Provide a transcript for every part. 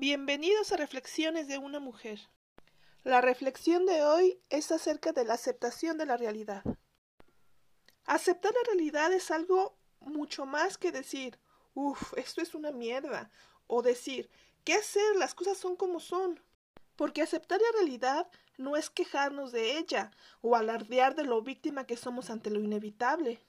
Bienvenidos a Reflexiones de una mujer. La reflexión de hoy es acerca de la aceptación de la realidad. Aceptar la realidad es algo mucho más que decir, uff, esto es una mierda, o decir, ¿qué hacer? Las cosas son como son. Porque aceptar la realidad no es quejarnos de ella o alardear de lo víctima que somos ante lo inevitable.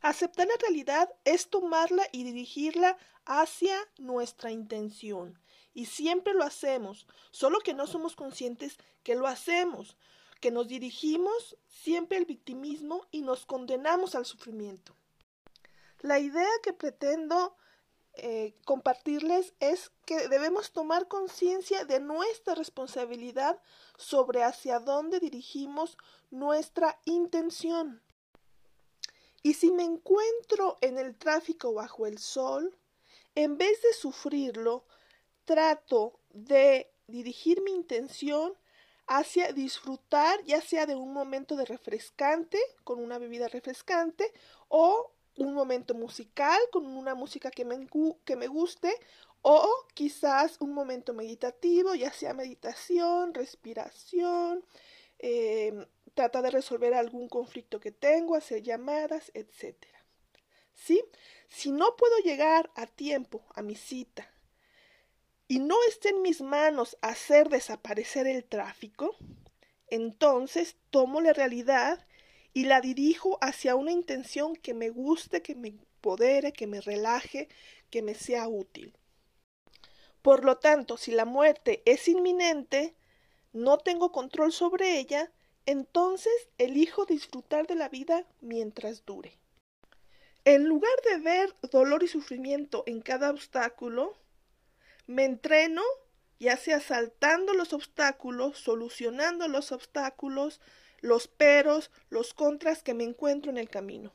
Aceptar la realidad es tomarla y dirigirla hacia nuestra intención. Y siempre lo hacemos, solo que no somos conscientes que lo hacemos, que nos dirigimos siempre al victimismo y nos condenamos al sufrimiento. La idea que pretendo eh, compartirles es que debemos tomar conciencia de nuestra responsabilidad sobre hacia dónde dirigimos nuestra intención. Y si me encuentro en el tráfico bajo el sol, en vez de sufrirlo, trato de dirigir mi intención hacia disfrutar ya sea de un momento de refrescante con una bebida refrescante o un momento musical con una música que me, que me guste o quizás un momento meditativo, ya sea meditación, respiración, eh, trata de resolver algún conflicto que tengo, hacer llamadas, etc. ¿Sí? Si no puedo llegar a tiempo a mi cita y no está en mis manos hacer desaparecer el tráfico, entonces tomo la realidad y la dirijo hacia una intención que me guste, que me empodere, que me relaje, que me sea útil. Por lo tanto, si la muerte es inminente, no tengo control sobre ella, entonces elijo disfrutar de la vida mientras dure. En lugar de ver dolor y sufrimiento en cada obstáculo, me entreno, ya sea saltando los obstáculos, solucionando los obstáculos, los peros, los contras que me encuentro en el camino.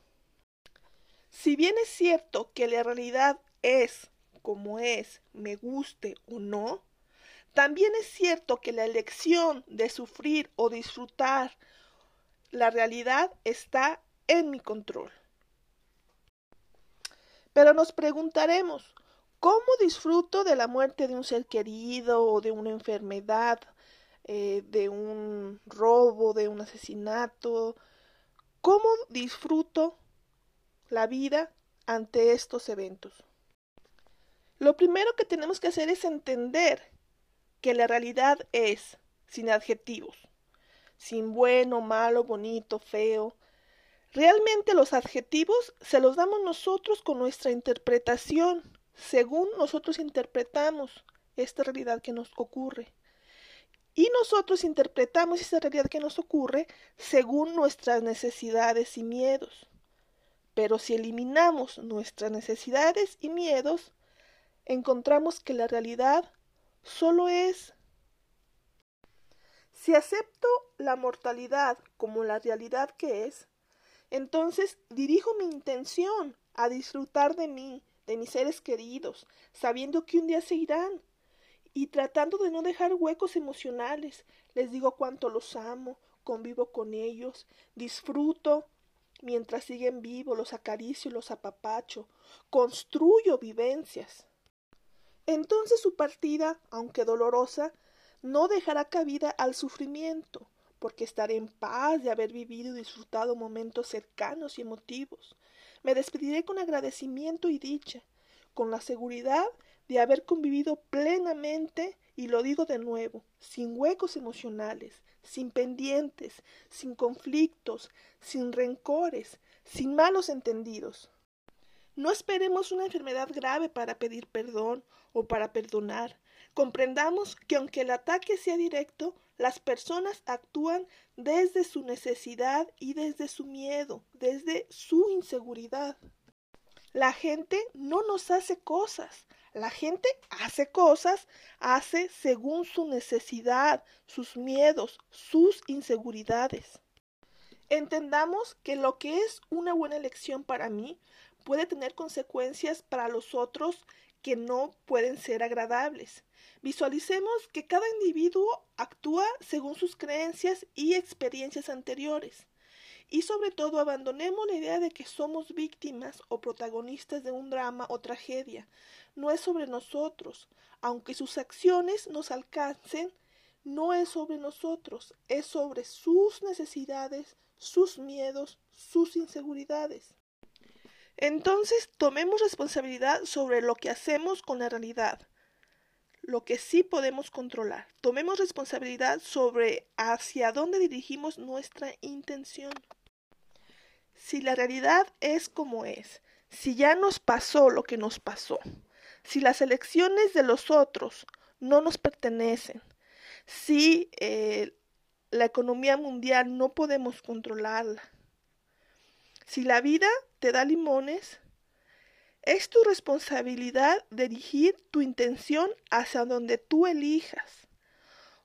Si bien es cierto que la realidad es como es, me guste o no, también es cierto que la elección de sufrir o disfrutar la realidad está en mi control. Pero nos preguntaremos, ¿cómo disfruto de la muerte de un ser querido o de una enfermedad eh, de un robo, de un asesinato. ¿Cómo disfruto la vida ante estos eventos? Lo primero que tenemos que hacer es entender que la realidad es, sin adjetivos, sin bueno, malo, bonito, feo. Realmente los adjetivos se los damos nosotros con nuestra interpretación, según nosotros interpretamos esta realidad que nos ocurre. Y nosotros interpretamos esa realidad que nos ocurre según nuestras necesidades y miedos. Pero si eliminamos nuestras necesidades y miedos, encontramos que la realidad solo es. Si acepto la mortalidad como la realidad que es, entonces dirijo mi intención a disfrutar de mí, de mis seres queridos, sabiendo que un día se irán y tratando de no dejar huecos emocionales. Les digo cuánto los amo, convivo con ellos, disfruto mientras siguen vivos, los acaricio, los apapacho, construyo vivencias. Entonces su partida, aunque dolorosa, no dejará cabida al sufrimiento, porque estaré en paz de haber vivido y disfrutado momentos cercanos y emotivos. Me despediré con agradecimiento y dicha, con la seguridad de haber convivido plenamente, y lo digo de nuevo, sin huecos emocionales, sin pendientes, sin conflictos, sin rencores, sin malos entendidos. No esperemos una enfermedad grave para pedir perdón o para perdonar. Comprendamos que aunque el ataque sea directo, las personas actúan desde su necesidad y desde su miedo, desde su inseguridad. La gente no nos hace cosas, la gente hace cosas, hace según su necesidad, sus miedos, sus inseguridades. Entendamos que lo que es una buena elección para mí puede tener consecuencias para los otros que no pueden ser agradables. Visualicemos que cada individuo actúa según sus creencias y experiencias anteriores. Y sobre todo abandonemos la idea de que somos víctimas o protagonistas de un drama o tragedia. No es sobre nosotros. Aunque sus acciones nos alcancen, no es sobre nosotros, es sobre sus necesidades, sus miedos, sus inseguridades. Entonces, tomemos responsabilidad sobre lo que hacemos con la realidad, lo que sí podemos controlar. Tomemos responsabilidad sobre hacia dónde dirigimos nuestra intención. Si la realidad es como es, si ya nos pasó lo que nos pasó, si las elecciones de los otros no nos pertenecen, si eh, la economía mundial no podemos controlarla, si la vida te da limones, es tu responsabilidad dirigir tu intención hacia donde tú elijas.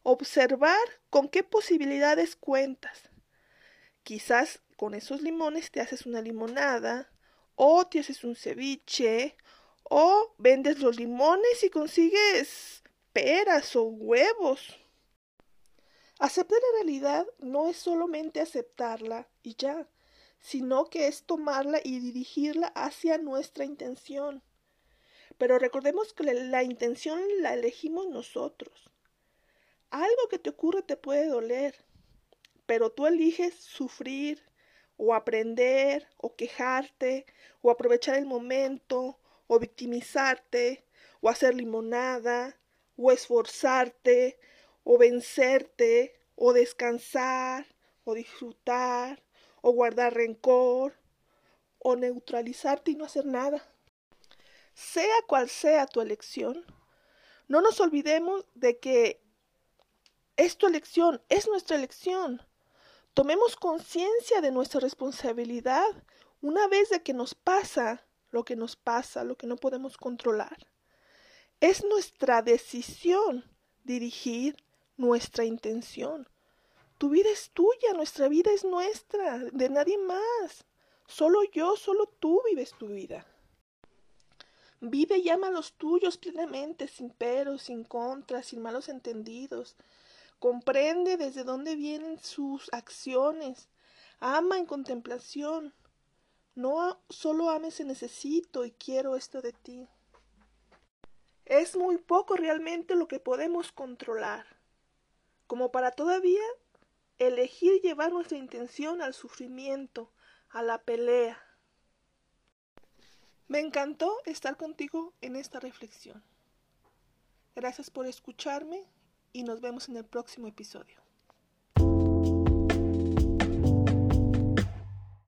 Observar con qué posibilidades cuentas. Quizás con esos limones te haces una limonada, o te haces un ceviche, o vendes los limones y consigues peras o huevos. Aceptar la realidad no es solamente aceptarla y ya, sino que es tomarla y dirigirla hacia nuestra intención. Pero recordemos que la intención la elegimos nosotros. Algo que te ocurre te puede doler, pero tú eliges sufrir o aprender o quejarte o aprovechar el momento o victimizarte o hacer limonada o esforzarte o vencerte o descansar o disfrutar o guardar rencor, o neutralizarte y no hacer nada. Sea cual sea tu elección, no nos olvidemos de que es tu elección, es nuestra elección. Tomemos conciencia de nuestra responsabilidad una vez de que nos pasa lo que nos pasa, lo que no podemos controlar. Es nuestra decisión dirigir nuestra intención. Tu vida es tuya, nuestra vida es nuestra, de nadie más. Solo yo, solo tú vives tu vida. Vive y ama a los tuyos plenamente, sin peros, sin contras, sin malos entendidos. Comprende desde dónde vienen sus acciones. Ama en contemplación. No solo ames en necesito y quiero esto de ti. Es muy poco realmente lo que podemos controlar, como para todavía elegir llevar nuestra intención al sufrimiento, a la pelea. Me encantó estar contigo en esta reflexión. Gracias por escucharme y nos vemos en el próximo episodio.